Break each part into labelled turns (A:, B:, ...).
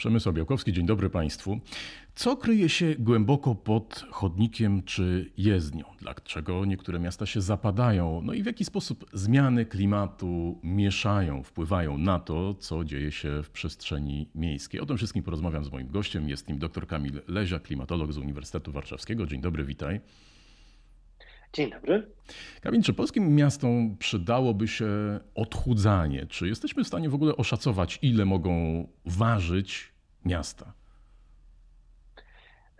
A: Przemysł Białkowski, dzień dobry Państwu. Co kryje się głęboko pod chodnikiem czy jezdnią? Dlaczego niektóre miasta się zapadają? No i w jaki sposób zmiany klimatu mieszają, wpływają na to, co dzieje się w przestrzeni miejskiej? O tym wszystkim porozmawiam z moim gościem. Jest nim dr Kamil Lezia, klimatolog z Uniwersytetu Warszawskiego. Dzień dobry, witaj.
B: Dzień dobry.
A: Kamil, czy polskim miastom przydałoby się odchudzanie? Czy jesteśmy w stanie w ogóle oszacować, ile mogą ważyć miasta?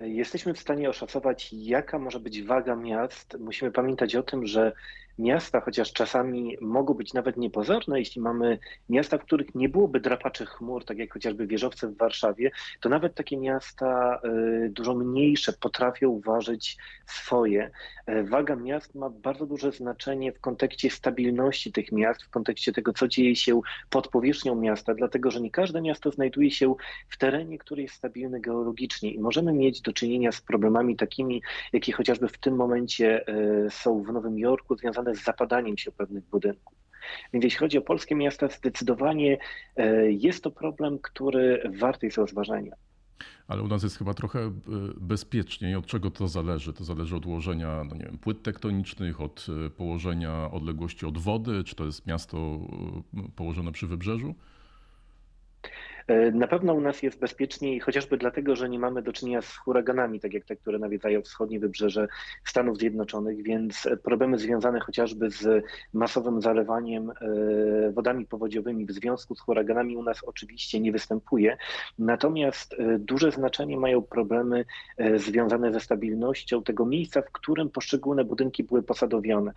B: Jesteśmy w stanie oszacować, jaka może być waga miast. Musimy pamiętać o tym, że miasta, chociaż czasami mogą być nawet niepozorne, jeśli mamy miasta, w których nie byłoby drapaczy chmur, tak jak chociażby wieżowce w Warszawie, to nawet takie miasta y, dużo mniejsze potrafią ważyć swoje. E, waga miast ma bardzo duże znaczenie w kontekście stabilności tych miast, w kontekście tego, co dzieje się pod powierzchnią miasta, dlatego że nie każde miasto znajduje się w terenie, który jest stabilny geologicznie i możemy mieć do czynienia z problemami takimi, jakie chociażby w tym momencie e, są w Nowym Jorku, związane z zapadaniem się pewnych budynków. Więc jeśli chodzi o polskie miasta, zdecydowanie e, jest to problem, który warty jest rozważenia.
A: Ale u nas jest chyba trochę e, bezpieczniej. Od czego to zależy? To zależy od ułożenia no nie wiem, płyt tektonicznych, od e, położenia odległości od wody, czy to jest miasto położone przy wybrzeżu?
B: E, na pewno u nas jest bezpieczniej, chociażby dlatego, że nie mamy do czynienia z huraganami, tak jak te, które nawiedzają wschodnie wybrzeże Stanów Zjednoczonych, więc problemy związane chociażby z masowym zalewaniem e, wodami powodziowymi w związku z huraganami u nas oczywiście nie występuje. Natomiast e, duże znaczenie mają problemy związane ze stabilnością tego miejsca, w którym poszczególne budynki były posadowione.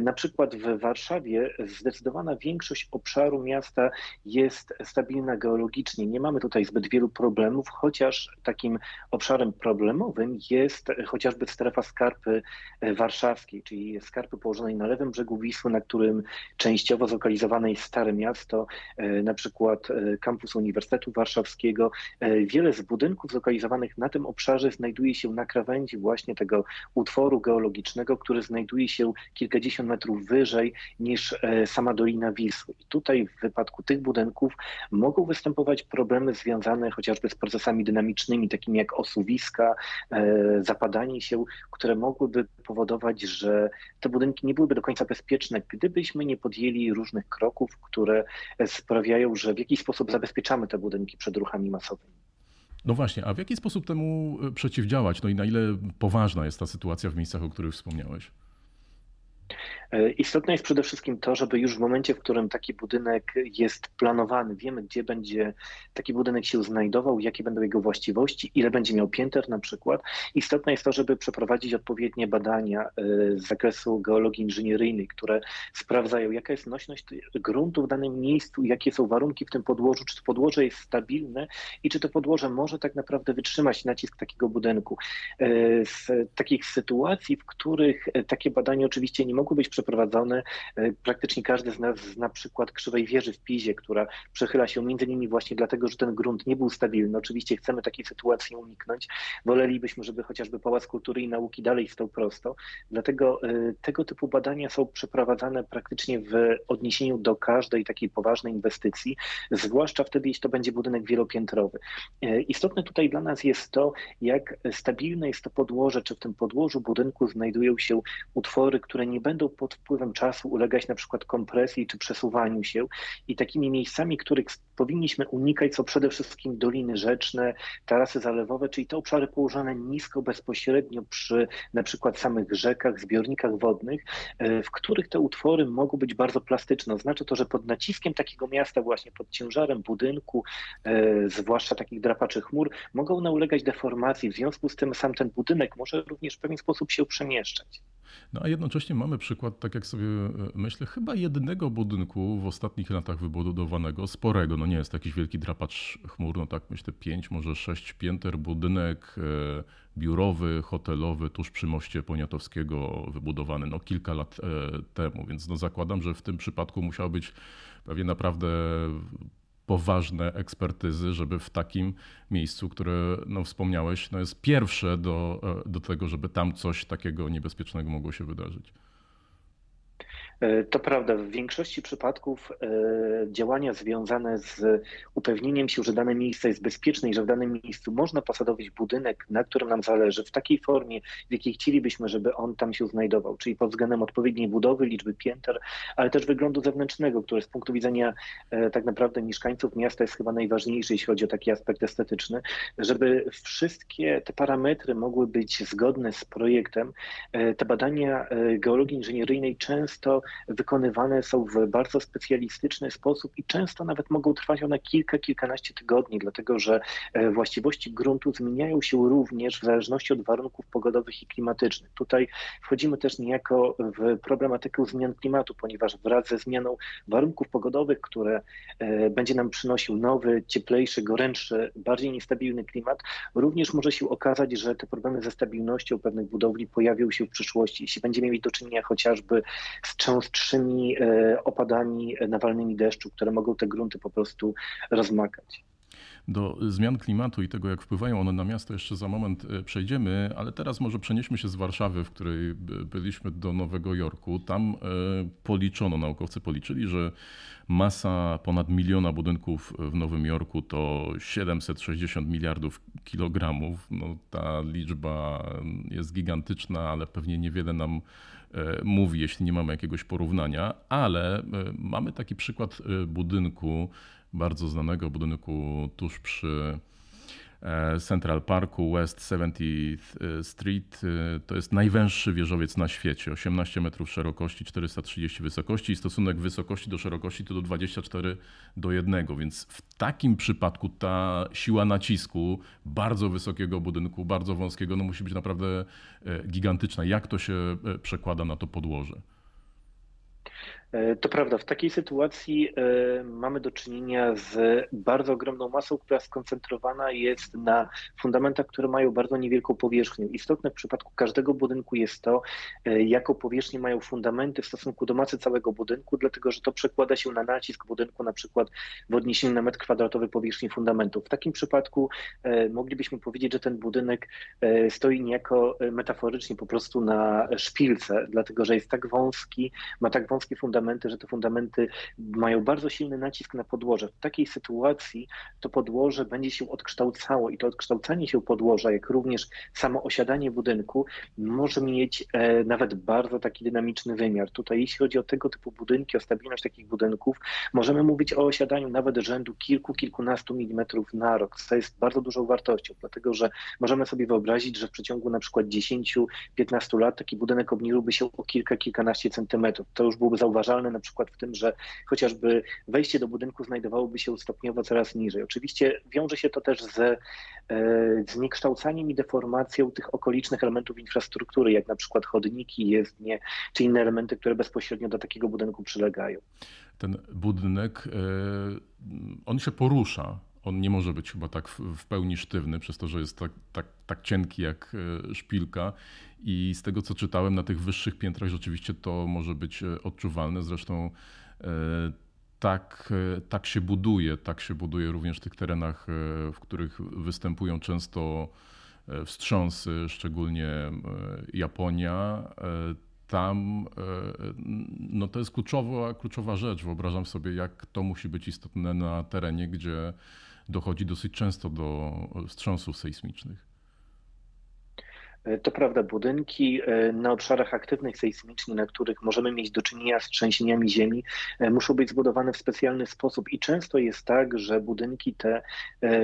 B: Na przykład w Warszawie zdecydowana większość obszaru miasta jest stabilna geologicznie geologicznie nie mamy tutaj zbyt wielu problemów, chociaż takim obszarem problemowym jest chociażby strefa skarpy e, warszawskiej, czyli skarpy położonej na lewym brzegu Wisły, na którym częściowo zlokalizowane jest Stare Miasto, e, na przykład e, kampus Uniwersytetu Warszawskiego. Wiele z budynków zlokalizowanych na tym obszarze znajduje się na krawędzi właśnie tego utworu geologicznego, który znajduje się kilkadziesiąt metrów wyżej niż sama Dolina Wisły. I tutaj w wypadku tych budynków mogą występować występować problemy związane chociażby z procesami dynamicznymi, takimi jak osuwiska, e, zapadanie się, które mogłyby powodować, że te budynki nie byłyby do końca bezpieczne, gdybyśmy nie podjęli różnych kroków, które sprawiają, że w jakiś sposób zabezpieczamy te budynki przed ruchami masowymi.
A: No właśnie, a w jaki sposób temu e, przeciwdziałać? No i na ile poważna jest ta sytuacja w miejscach, o których wspomniałeś?
B: E, istotne jest przede wszystkim to, żeby już w momencie, w którym taki budynek jest planowany, wiemy, gdzie będzie taki budynek się znajdował, jakie będą jego właściwości, ile będzie miał pięter na przykład. Istotne jest to, żeby przeprowadzić odpowiednie badania e, z zakresu geologii inżynieryjnej, które sprawdzają, jaka jest nośność gruntu w danym miejscu, jakie są warunki w tym podłożu, czy to podłoże jest stabilne i czy to podłoże może tak naprawdę wytrzymać nacisk takiego budynku. E, z takich sytuacji, w których takie badania oczywiście nie mogły być przeprowadzone. E, praktycznie każdy z nas zna przykład krzywej wieży w Pizie, która przechyla się między innymi właśnie dlatego, że ten grunt nie był stabilny. Oczywiście chcemy takiej sytuacji uniknąć. Wolelibyśmy, żeby chociażby Pałac Kultury i Nauki dalej stał prosto. Dlatego e, tego typu badania są przeprowadzane praktycznie w odniesieniu do każdej takiej poważnej inwestycji, zwłaszcza wtedy, jeśli to będzie budynek wielopiętrowy. E, istotne tutaj dla nas jest to, jak stabilne jest to podłoże, czy w tym podłożu budynku znajdują się utwory, które nie będą pod wpływem czasu ulegać na przykład kompresji czy przesuwaniu się i takimi miejscami, których powinniśmy unikać są przede wszystkim doliny rzeczne, tarasy zalewowe, czyli te obszary położone nisko, bezpośrednio przy na przykład samych rzekach, zbiornikach wodnych, e, w których te utwory mogą być bardzo plastyczne. Oznacza to, że pod naciskiem takiego miasta, właśnie pod ciężarem budynku, e, zwłaszcza takich drapaczy chmur, mogą one ulegać deformacji. W związku z tym sam ten budynek może również w pewien sposób się przemieszczać.
A: No a jednocześnie mamy przykład, tak jak sobie e, myślę, chyba jednego budynku w ostatnich latach wybudowanego, sporego, no nie jest to jakiś wielki drapacz chmur, no tak myślę pięć, może sześć pięter, budynek e, biurowy, hotelowy tuż przy moście Poniatowskiego wybudowany no kilka lat e, temu, więc no zakładam, że w tym przypadku musiał być pewnie naprawdę poważne ekspertyzy, żeby w takim miejscu, które no, wspomniałeś, no, jest pierwsze do, do tego, żeby tam coś takiego niebezpiecznego mogło się wydarzyć.
B: E, to prawda, w większości przypadków e, działania związane z upewnieniem się, że dane miejsce jest bezpieczne i że w danym miejscu można posadowić budynek, na którym nam zależy, w takiej formie, w jakiej chcielibyśmy, żeby on tam się znajdował, czyli pod względem odpowiedniej budowy, liczby pięter, ale też wyglądu zewnętrznego, który z punktu widzenia e, tak naprawdę mieszkańców miasta jest chyba najważniejszy, jeśli chodzi o taki aspekt estetyczny, żeby wszystkie te parametry mogły być zgodne z projektem. Te badania geologii inżynieryjnej często wykonywane są w bardzo specjalistyczny sposób i często nawet mogą trwać one kilka, kilkanaście tygodni, dlatego że e, właściwości gruntu zmieniają się również w zależności od warunków pogodowych i klimatycznych. Tutaj wchodzimy też niejako w problematykę zmian klimatu, ponieważ wraz ze zmianą warunków pogodowych, które e, będzie nam przynosił nowy, cieplejszy, gorętszy, bardziej niestabilny klimat, również może się okazać, że te problemy ze stabilnością pewnych budowli pojawią się w przyszłości. Jeśli będziemy mieli do czynienia chociażby z częstszymi e, opadami nawalnymi deszczu, które mogą te grunty po prostu rozmakać.
A: Do zmian klimatu i tego, jak wpływają one na miasto, jeszcze za moment e, przejdziemy, ale teraz może przenieśmy się z Warszawy, w której byliśmy, do Nowego Jorku. Tam e, policzono, naukowcy policzyli, że masa ponad miliona budynków w Nowym Jorku to 760 miliardów kilogramów. No, ta liczba jest gigantyczna, ale pewnie niewiele nam E, mówi, jeśli nie mamy jakiegoś porównania, ale e, mamy taki przykład e, budynku, bardzo znanego budynku tuż przy E, Central Parku West 70th e, Street. E, to jest najwęższy wieżowiec na świecie, 18 metrów szerokości, 430 wysokości i stosunek wysokości do szerokości to do 24 do 1, więc w takim przypadku ta siła nacisku bardzo wysokiego budynku, bardzo wąskiego, no musi być naprawdę gigantyczna. Jak to się przekłada na to podłoże?
B: E, to prawda, w takiej sytuacji e, mamy do czynienia z bardzo ogromną masą, która skoncentrowana jest na fundamentach, które mają bardzo niewielką powierzchnię. Istotne w przypadku każdego budynku jest to, e, jaką powierzchnię mają fundamenty w stosunku do masy całego budynku, dlatego że to przekłada się na nacisk budynku na przykład w odniesieniu na metr kwadratowy powierzchni fundamentów. W takim przypadku moglibyśmy powiedzieć, że ten budynek stoi niejako metaforycznie po prostu na szpilce, dlatego że jest tak wąski, ma tak wąskie fundamenty, fundamenty, że te fundamenty mają bardzo silny nacisk na podłoże. W takiej sytuacji to podłoże będzie się odkształcało i to odkształcanie się podłoża, jak również samo osiadanie budynku może mieć e, nawet bardzo taki dynamiczny wymiar. Tutaj jeśli chodzi o tego typu budynki, o stabilność takich budynków, możemy mówić o osiadaniu nawet rzędu kilku, kilkunastu milimetrów na rok, co jest bardzo dużą wartością, dlatego że możemy sobie wyobrazić, że w przeciągu na przykład 10-15 lat taki budynek obniżyłby się o kilka, kilkanaście centymetrów. To już byłoby zauważalne na przykład w tym, że chociażby wejście do budynku znajdowałoby się stopniowo coraz niżej. Oczywiście wiąże się to też ze e, zniekształcaniem i deformacją tych okolicznych elementów infrastruktury, jak na przykład chodniki, jezdnie, czy inne elementy, które bezpośrednio do takiego budynku przylegają.
A: Ten budynek, e, on się porusza on nie może być chyba tak w, pełni sztywny, przez to, że jest tak, tak, tak cienki jak e, szpilka. I z tego, co czytałem, na tych wyższych piętrach rzeczywiście to może być e, odczuwalne. Zresztą e, tak, tak się buduje, tak się buduje również w tych terenach, w których występują często wstrząsy, szczególnie Japonia. Tam no to jest kluczowa, kluczowa rzecz. Wyobrażam sobie, jak to musi być istotne na terenie, gdzie dochodzi dosyć często do wstrząsów sejsmicznych.
B: E, to prawda, budynki e, na obszarach aktywnych sejsmicznie, na których możemy mieć do czynienia z trzęsieniami ziemi, e, muszą być zbudowane w specjalny sposób i często jest tak, że budynki te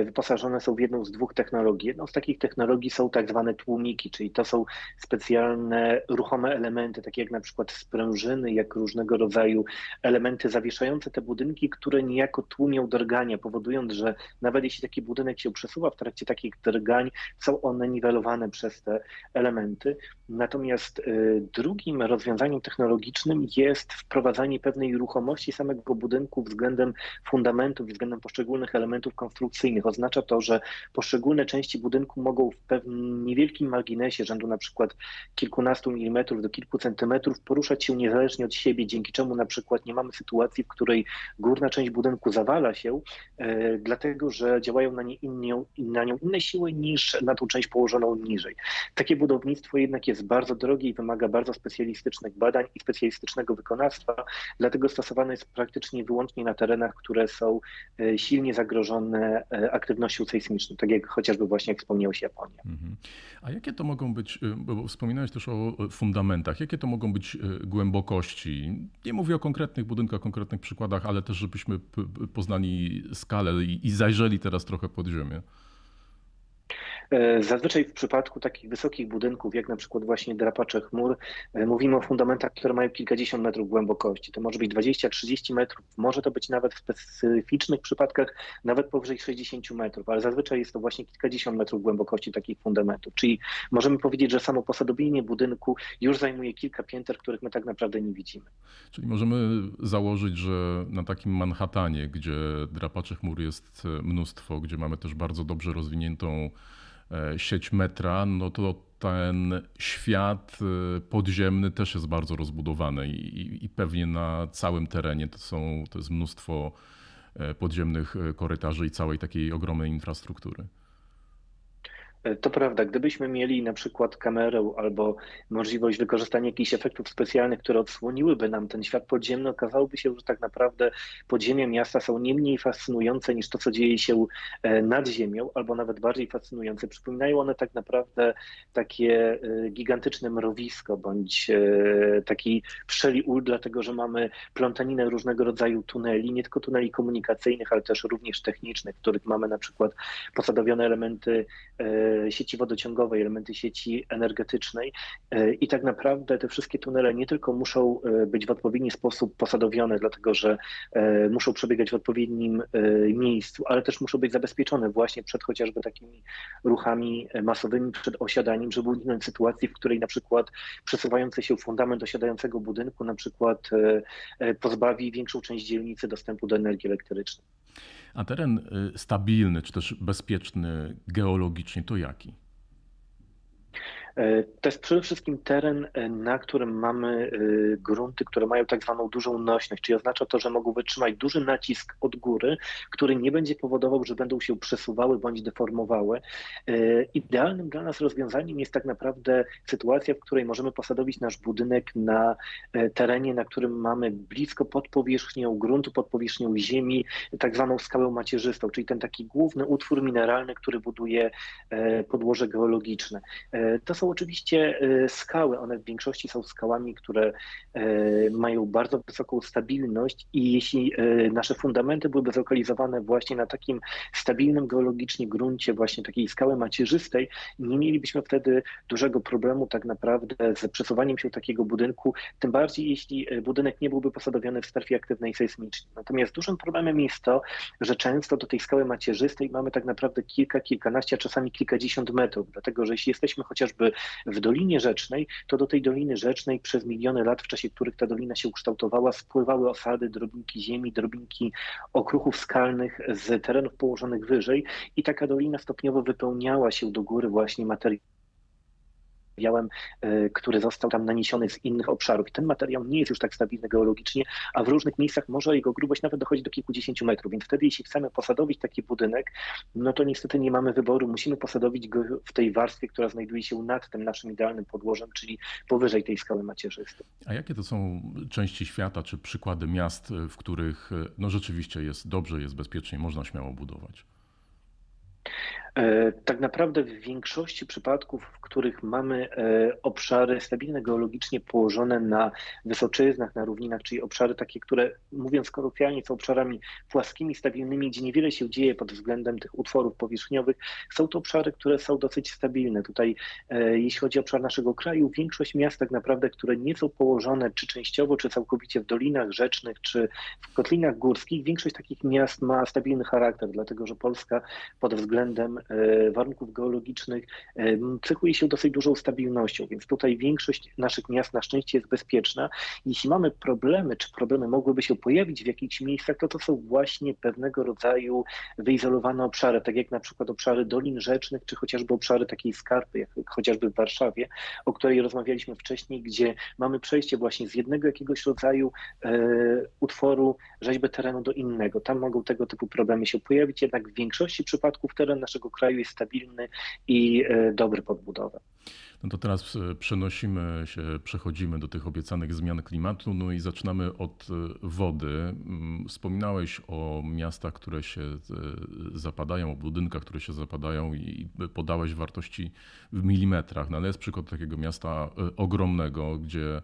B: wyposażone są w jedną z dwóch technologii. Jedną z takich technologii są tak zwane tłumiki, czyli to są specjalne ruchome elementy, takie jak na przykład sprężyny, jak różnego rodzaju elementy zawieszające te budynki, które niejako tłumią drgania, powodując, że nawet jeśli taki budynek się przesuwa w trakcie takich drgań, są one niwelowane przez te elementy. Natomiast y, drugim rozwiązaniem technologicznym jest wprowadzanie pewnej ruchomości samego budynku względem fundamentów, względem poszczególnych elementów konstrukcyjnych. Oznacza to, że poszczególne części budynku mogą w pewnym niewielkim marginesie, rzędu na przykład kilkunastu milimetrów do kilku centymetrów, poruszać się niezależnie od siebie, dzięki czemu na przykład nie mamy sytuacji, w której górna część budynku zawala się, e, dlatego że działają na, nie inne, na nią inne siły niż na tą część położoną niżej. Takie budownictwo jednak jest bardzo drogie i wymaga bardzo specjalistycznych badań i specjalistycznego wykonawstwa, dlatego stosowane jest praktycznie wyłącznie na terenach, które są silnie zagrożone aktywnością sejsmiczną, tak jak chociażby właśnie wspomniałeś Japonia. Mhm.
A: A jakie to mogą być, bo wspominałeś też o fundamentach, jakie to mogą być głębokości? Nie mówię o konkretnych budynkach, konkretnych przykładach, ale też żebyśmy poznali skalę i zajrzeli teraz trochę pod ziemię.
B: E, zazwyczaj w przypadku takich wysokich budynków, jak na przykład właśnie drapacze chmur, e, mówimy o fundamentach, które mają kilkadziesiąt metrów głębokości. To może być 20-30 metrów, może to być nawet w specyficznych przypadkach nawet powyżej 60 metrów, ale zazwyczaj jest to właśnie kilkadziesiąt metrów głębokości takich fundamentów. Czyli możemy powiedzieć, że samo posadowienie budynku już zajmuje kilka pięter, których my tak naprawdę nie widzimy.
A: Czyli możemy założyć, że na takim Manhattanie, gdzie drapaczy chmur jest mnóstwo, gdzie mamy też bardzo dobrze rozwiniętą E, sieć metra, no to ten świat e, podziemny też jest bardzo rozbudowany i, i pewnie na całym terenie to, są, to jest mnóstwo e, podziemnych korytarzy i całej takiej ogromnej infrastruktury.
B: To prawda, gdybyśmy mieli na przykład kamerę albo możliwość wykorzystania jakichś efektów specjalnych, które odsłoniłyby nam ten świat podziemny, okazałoby się, że tak naprawdę podziemia miasta są nie mniej fascynujące niż to, co dzieje się e, nad ziemią, albo nawet bardziej fascynujące. Przypominają one tak naprawdę takie e, gigantyczne mrowisko, bądź e, taki ul, dlatego że mamy plątaninę różnego rodzaju tuneli, nie tylko tuneli komunikacyjnych, ale też również technicznych, w których mamy na przykład posadowione elementy sieci wodociągowej, elementy sieci energetycznej e, i tak naprawdę te wszystkie tunele nie tylko muszą e, być w odpowiedni sposób posadowione, dlatego że e, muszą przebiegać w odpowiednim miejscu, ale też muszą być zabezpieczone właśnie przed chociażby takimi ruchami masowymi, przed osiadaniem, żeby uniknąć sytuacji, w której na przykład przesuwający się fundament osiadającego budynku na przykład pozbawi większą część dzielnicy dostępu do energii elektrycznej.
A: A teren y, stabilny czy też bezpieczny geologicznie to jaki?
B: E, to jest przede wszystkim teren, e, na którym mamy e, grunty, które mają tak zwaną dużą nośność, czyli oznacza to, że mogą wytrzymać duży nacisk od góry, który nie będzie powodował, że będą się przesuwały bądź deformowały. Idealnym dla nas rozwiązaniem jest tak naprawdę sytuacja, w której możemy posadowić nasz budynek na terenie, na którym mamy blisko pod powierzchnią gruntu, pod powierzchnią ziemi, tak zwaną skałę macierzystą, czyli ten taki główny utwór mineralny, który buduje podłoże geologiczne. To są oczywiście e, skały. One w większości są skałami, które e, mają bardzo wysoką stabilność i jeśli e, nasze fundamenty byłyby zlokalizowane właśnie na takim stabilnym geologicznie gruncie, właśnie takiej skały macierzystej, nie mielibyśmy wtedy dużego problemu tak naprawdę z przesuwaniem się takiego budynku, tym bardziej jeśli budynek nie byłby posadowiony w strefie aktywnej sejsmicznej. Natomiast dużym problemem jest to, że często do tej skały macierzystej mamy tak naprawdę kilka, kilkanaście, a czasami kilkadziesiąt metrów, dlatego że jeśli jesteśmy chociażby w Dolinie Rzecznej, to do tej Doliny Rzecznej przez miliony lat, w czasie których ta dolina się ukształtowała, spływały osady, drobinki ziemi, drobinki okruchów skalnych z terenów położonych wyżej i taka dolina stopniowo wypełniała się do góry właśnie materiałem materiałem, e, który został tam naniesiony z innych obszarów. I ten materiał nie jest już tak stabilny geologicznie, a w różnych miejscach może jego grubość nawet dochodzić do kilkudziesięciu metrów. Więc wtedy, jeśli chcemy posadowić taki budynek, no to niestety nie mamy wyboru. Musimy posadowić go w tej warstwie, która znajduje się nad tym naszym idealnym podłożem, czyli powyżej tej skały macierzystej.
A: A jakie to są części świata, czy przykłady miast, w których no rzeczywiście jest dobrze, jest bezpiecznie, można śmiało budować?
B: E, tak naprawdę w większości przypadków, w których mamy e, obszary stabilne geologicznie położone na wysoczyznach, na równinach, czyli obszary takie, które mówiąc kolokwialnie są obszarami płaskimi, stabilnymi, gdzie niewiele się dzieje pod względem tych utworów powierzchniowych, są to obszary, które są dosyć stabilne. Tutaj, e, jeśli chodzi o obszar naszego kraju, większość miast tak naprawdę, które nie są położone czy częściowo, czy całkowicie w dolinach rzecznych, czy w kotlinach górskich, większość takich miast ma stabilny charakter, dlatego że Polska pod względem warunków geologicznych e, cechuje się dosyć dużą stabilnością, więc tutaj większość naszych miast na szczęście jest bezpieczna. Jeśli mamy problemy, czy problemy mogłyby się pojawić w jakichś miejscach, to to są właśnie pewnego rodzaju wyizolowane obszary, tak jak na przykład obszary dolin rzecznych, czy chociażby obszary takiej skarpy, jak chociażby w Warszawie, o której rozmawialiśmy wcześniej, gdzie mamy przejście właśnie z jednego jakiegoś rodzaju e, utworu rzeźby terenu do innego. Tam mogą tego typu problemy się pojawić, jednak w większości przypadków teren naszego kraju jest stabilny i e, dobry pod budowę.
A: No to teraz e, przenosimy się, przechodzimy do tych obiecanych zmian klimatu, no i zaczynamy od e, wody. Mm, wspominałeś o miastach, które się zapadają, o budynkach, które się zapadają i podałeś wartości w milimetrach. No ale jest przykład takiego miasta ogromnego, gdzie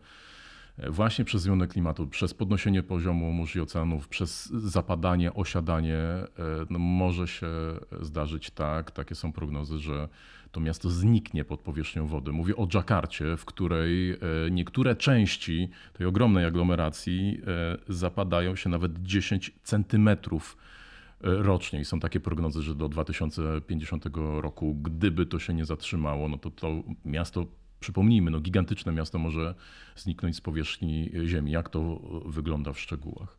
A: właśnie przez zmianę klimatu, przez podnoszenie poziomu mórz i oceanów, przez zapadanie, osiadanie, no może się zdarzyć tak, takie są prognozy, że to miasto zniknie pod powierzchnią wody. Mówię o Dżakarcie, w której e, niektóre części tej ogromnej aglomeracji e, zapadają się nawet 10 centymetrów e, rocznie i są takie prognozy, że do 2050 roku, gdyby to się nie zatrzymało, no to to miasto, przypomnijmy, no gigantyczne miasto może zniknąć z powierzchni ziemi. Jak to wygląda w szczegółach?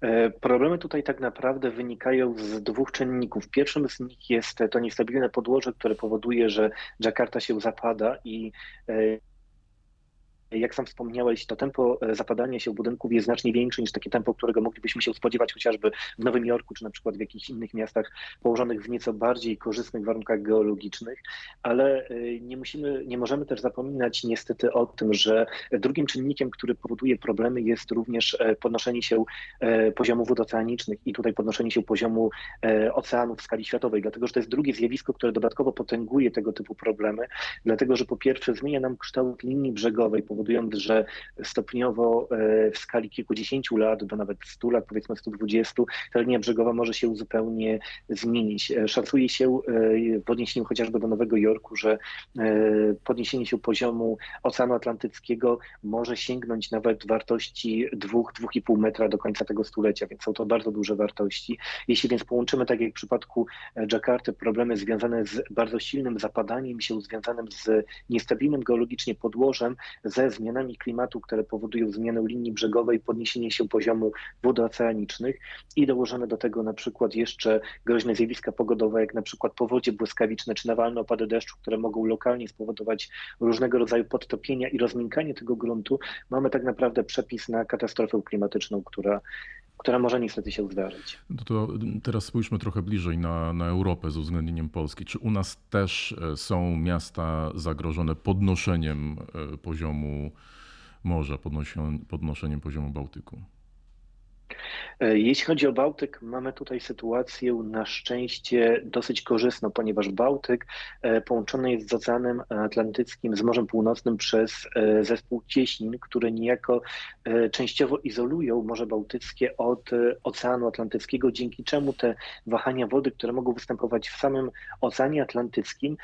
B: E, problemy tutaj tak naprawdę wynikają z dwóch czynników. Pierwszym z nich jest to niestabilne podłoże, które powoduje, że Jakarta się zapada i e, jak sam wspomniałeś, to tempo e, zapadania się budynków jest znacznie większe niż takie tempo, którego moglibyśmy się spodziewać chociażby w Nowym Jorku, czy na przykład w jakichś innych miastach położonych w nieco bardziej korzystnych warunkach geologicznych, ale e, nie musimy, nie możemy też zapominać niestety o tym, że drugim czynnikiem, który powoduje problemy jest również e, podnoszenie się poziomu wód oceanicznych i tutaj podnoszenie się poziomu oceanów w skali światowej, dlatego że to jest drugie zjawisko, które dodatkowo potęguje tego typu problemy, dlatego że po pierwsze zmienia nam kształt linii brzegowej, powodując, że stopniowo e, w skali kilkudziesięciu lat do nawet 100 lat, powiedzmy 120, ta linia brzegowa może się zupełnie zmienić. E, szacuje się e, w odniesieniu chociażby do Nowego Jorku, że podniesienie się poziomu Oceanu Atlantyckiego może sięgnąć nawet wartości 2-2,5 metra do końca tego stulecia, więc są to bardzo duże wartości. Jeśli więc połączymy, tak jak w przypadku Jakarty, problemy związane z bardzo silnym zapadaniem się, związanym z niestabilnym geologicznie podłożem, ze zmianami klimatu, które powodują zmianę linii brzegowej, podniesienie się poziomu wód oceanicznych i dołożone do tego na przykład jeszcze groźne zjawiska pogodowe, jak na przykład powodzie błyskawiczne czy nawalne opady deszczu, które mogą lokalnie spowodować różnego rodzaju podtopienia i rozmiękanie tego gruntu, mamy tak naprawdę przepis na katastrofę klimatyczną, która która może niestety się zdarzyć.
A: No to teraz spójrzmy trochę bliżej na, na Europę z uwzględnieniem Polski. Czy u nas też e, są miasta zagrożone podnoszeniem e, poziomu morza, podnoszeniem poziomu Bałtyku?
B: E, jeśli chodzi o Bałtyk, mamy tutaj sytuację na szczęście dosyć korzystną, ponieważ Bałtyk e, połączony jest z Oceanem Atlantyckim, z Morzem Północnym przez e, zespół cieśnin, które niejako częściowo izolują Morze Bałtyckie od Oceanu Atlantyckiego, dzięki czemu te wahania wody, które mogą występować w samym Oceanie Atlantyckim,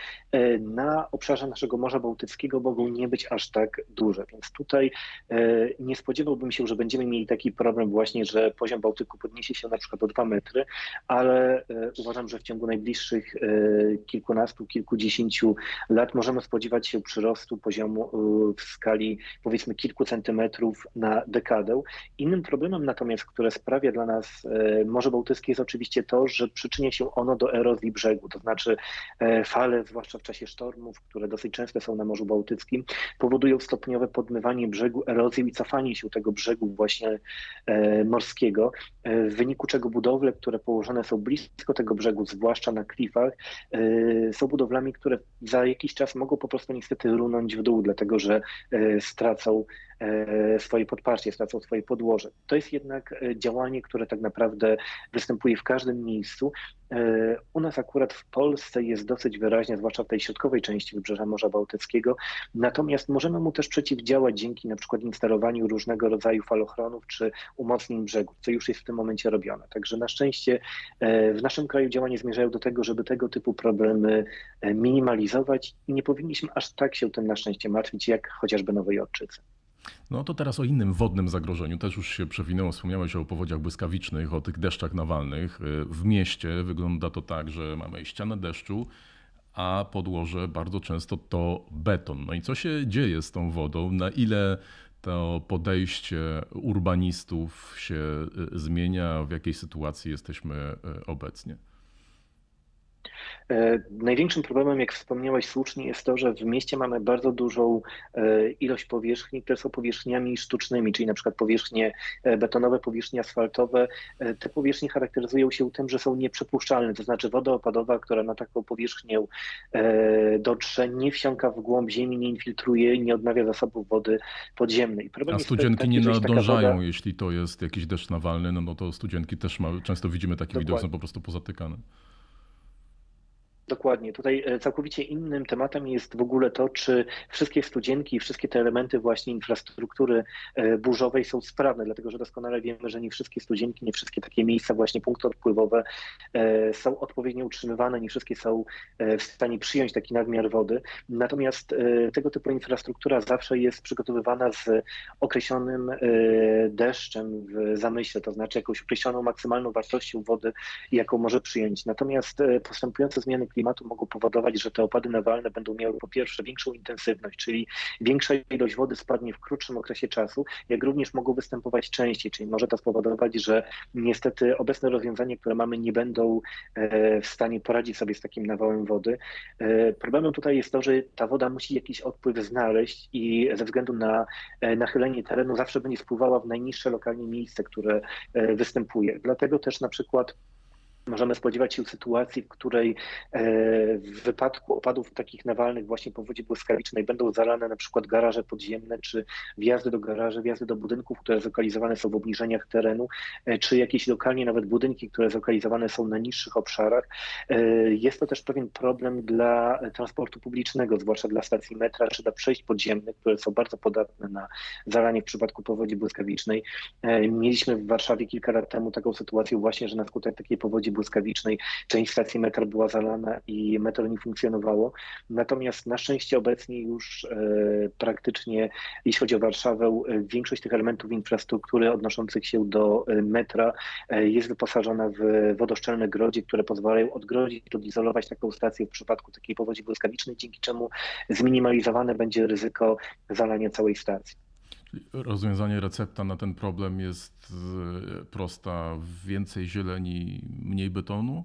B: na obszarze naszego Morza Bałtyckiego mogą nie być aż tak duże. Więc tutaj nie spodziewałbym się, że będziemy mieli taki problem właśnie, że poziom Bałtyku podniesie się na przykład o dwa metry, ale e, uważam, że w ciągu najbliższych e, kilkunastu, kilkudziesięciu lat możemy spodziewać się przyrostu poziomu e, w skali powiedzmy kilku centymetrów na dekadę. Innym problemem natomiast, które sprawia dla nas Morze Bałtyckie jest oczywiście to, że przyczynia się ono do erozji brzegu, to znaczy fale, zwłaszcza w czasie sztormów, które dosyć często są na Morzu Bałtyckim, powodują stopniowe podmywanie brzegu, erozję i cofanie się tego brzegu właśnie morskiego, e, w wyniku czego budowle, które położone są blisko tego brzegu, zwłaszcza na klifach, e, są budowlami, które za jakiś czas mogą po prostu niestety runąć w dół, dlatego że e, stracą swoje podparcie, stracą swoje podłoże. To jest jednak działanie, które tak naprawdę występuje w każdym miejscu. E, u nas akurat w Polsce jest dosyć wyraźnie, zwłaszcza w tej środkowej części wybrzeża Morza Bałtyckiego, natomiast możemy mu też przeciwdziałać dzięki na przykład instalowaniu różnego rodzaju falochronów czy umocnień brzegów, co już jest w tym momencie robione. Także na szczęście w naszym kraju działania zmierzają do tego, żeby tego typu problemy minimalizować i nie powinniśmy aż tak się tym na szczęście martwić, jak chociażby Nowej Jorczycy.
A: No to teraz o innym wodnym zagrożeniu. Też już się przewinęło, wspomniałeś o powodziach błyskawicznych, o tych deszczach nawalnych. W mieście wygląda to tak, że mamy ścianę deszczu, a podłoże bardzo często to beton. No i co się dzieje z tą wodą? Na ile to podejście urbanistów się y, zmienia? W jakiej sytuacji jesteśmy y, obecnie?
B: Największym problemem, jak wspomniałeś słusznie, jest to, że w mieście mamy bardzo dużą ilość powierzchni, które są powierzchniami sztucznymi, czyli na przykład powierzchnie betonowe, powierzchnie asfaltowe. Te powierzchnie charakteryzują się tym, że są nieprzepuszczalne, to znaczy woda opadowa, która na taką powierzchnię dotrze, nie wsiąka w głąb ziemi, nie infiltruje i nie odnawia zasobów wody podziemnej.
A: Problem A studzienki taki, nie nadążają, woda... jeśli to jest jakiś deszcz nawalny, no, no to studzienki też ma, często widzimy takie Dokładnie. widok, są po prostu pozatykane.
B: Dokładnie. Tutaj e, całkowicie innym tematem jest w ogóle to, czy wszystkie studzienki i wszystkie te elementy właśnie infrastruktury e, burzowej są sprawne, dlatego że doskonale wiemy, że nie wszystkie studzienki, nie wszystkie takie miejsca, właśnie punkty odpływowe e, są odpowiednio utrzymywane, nie wszystkie są w stanie przyjąć taki nadmiar wody. Natomiast tego typu infrastruktura zawsze jest przygotowywana z określonym deszczem w zamyśle, to znaczy jakąś określoną maksymalną wartością wody, jaką może przyjąć. Natomiast postępujące zmiany klimatu klimatu mogą powodować, że te opady nawalne będą miały po pierwsze większą intensywność, czyli większa ilość wody spadnie w krótszym okresie czasu, jak również mogą występować częściej, czyli może to spowodować, że niestety obecne rozwiązania, które mamy, nie będą e, w stanie poradzić sobie z takim nawałem wody. E, problemem tutaj jest to, że ta woda musi jakiś odpływ znaleźć i ze względu na e, nachylenie terenu zawsze będzie spływała w najniższe lokalnie miejsce, które występuje. Dlatego też na przykład Możemy spodziewać się sytuacji, w której e, w wypadku opadów takich nawalnych właśnie po wodzie błyskawicznej będą zalane na przykład garaże podziemne, czy wjazdy do garaży, wjazdy do budynków, które zlokalizowane są w obniżeniach terenu, e, czy jakieś lokalnie nawet budynki, które zlokalizowane są na niższych obszarach. E, jest to też pewien problem dla transportu publicznego, zwłaszcza dla stacji metra, czy dla przejść podziemnych, które są bardzo podatne na zalanie w przypadku powodzi błyskawicznej. Mieliśmy w Warszawie kilka lat temu taką sytuację właśnie, że na skutek takiej powodzi błyskawicznej część stacji metro była zalana i metro nie funkcjonowało. Natomiast na szczęście obecnie już e, praktycznie, jeśli chodzi o Warszawę, e, większość tych elementów infrastruktury odnoszących się do e, metra jest wyposażona w wodoszczelne grodzie, które pozwalają odgrodzić, odizolować taką stację w przypadku takiej powodzi błyskawicznej, dzięki czemu zminimalizowane będzie ryzyko zalania całej stacji.
A: Rozwiązanie recepta na ten problem jest e, prosta: więcej zieleni, mniej betonu?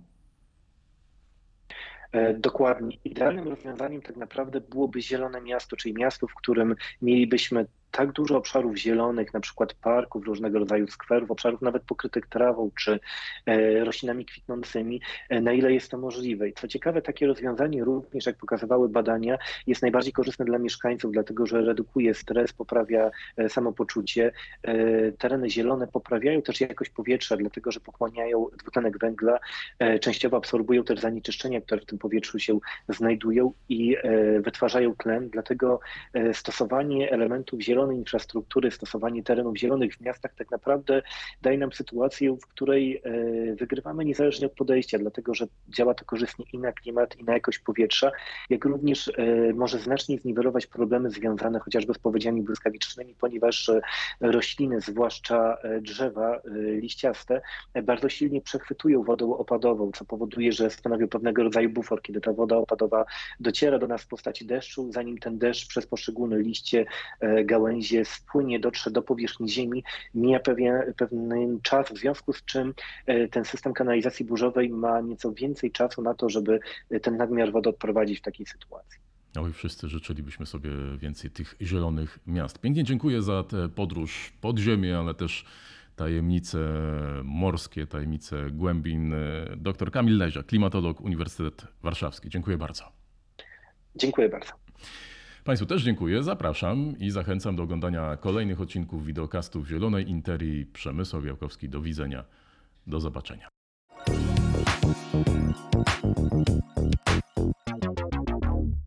B: E, dokładnie. Idealnym rozwiązaniem tak naprawdę byłoby zielone miasto, czyli miasto, w którym mielibyśmy tak dużo obszarów zielonych, na przykład parków, różnego rodzaju skwerów, obszarów nawet pokrytych trawą czy e, roślinami kwitnącymi, e, na ile jest to możliwe. I co ciekawe, takie rozwiązanie również, jak pokazywały badania, jest najbardziej korzystne dla mieszkańców, dlatego że redukuje stres, poprawia e, samopoczucie. Tereny zielone poprawiają też jakość powietrza, dlatego że pochłaniają dwutlenek węgla, częściowo absorbują też zanieczyszczenia, które w tym powietrzu się znajdują i wytwarzają tlen, dlatego stosowanie elementów zielonych zielonej infrastruktury, stosowanie terenów zielonych w miastach tak naprawdę daje nam sytuację, w której e, wygrywamy niezależnie od podejścia, dlatego że działa to korzystnie i na klimat, i na jakość powietrza, jak również e, może znacznie zniwelować problemy związane chociażby z powodziami błyskawicznymi, ponieważ e, rośliny, zwłaszcza drzewa liściaste, bardzo silnie przechwytują wodę opadową, co powoduje, że stanowią pewnego rodzaju bufor, kiedy ta woda opadowa dociera do nas w postaci deszczu, zanim ten deszcz przez poszczególne liście, gałęzie gałęzie spłynie, dotrze do powierzchni Ziemi, mija pewien, pewien czas, w związku z czym e, ten system kanalizacji burzowej ma nieco więcej czasu na to, żeby ten nadmiar wody odprowadzić w takiej sytuacji.
A: No i wszyscy życzylibyśmy sobie więcej tych zielonych miast. Pięknie dziękuję za tę podróż pod ziemię, ale też tajemnice morskie, tajemnice głębin. Dr Kamil Lezia, klimatolog Uniwersytet Warszawski. Dziękuję bardzo.
B: Dziękuję bardzo.
A: Państwu też dziękuję, zapraszam i zachęcam do oglądania kolejnych odcinków wideokastów Zielonej Interii. Przemysł Białkowski, do widzenia, do zobaczenia.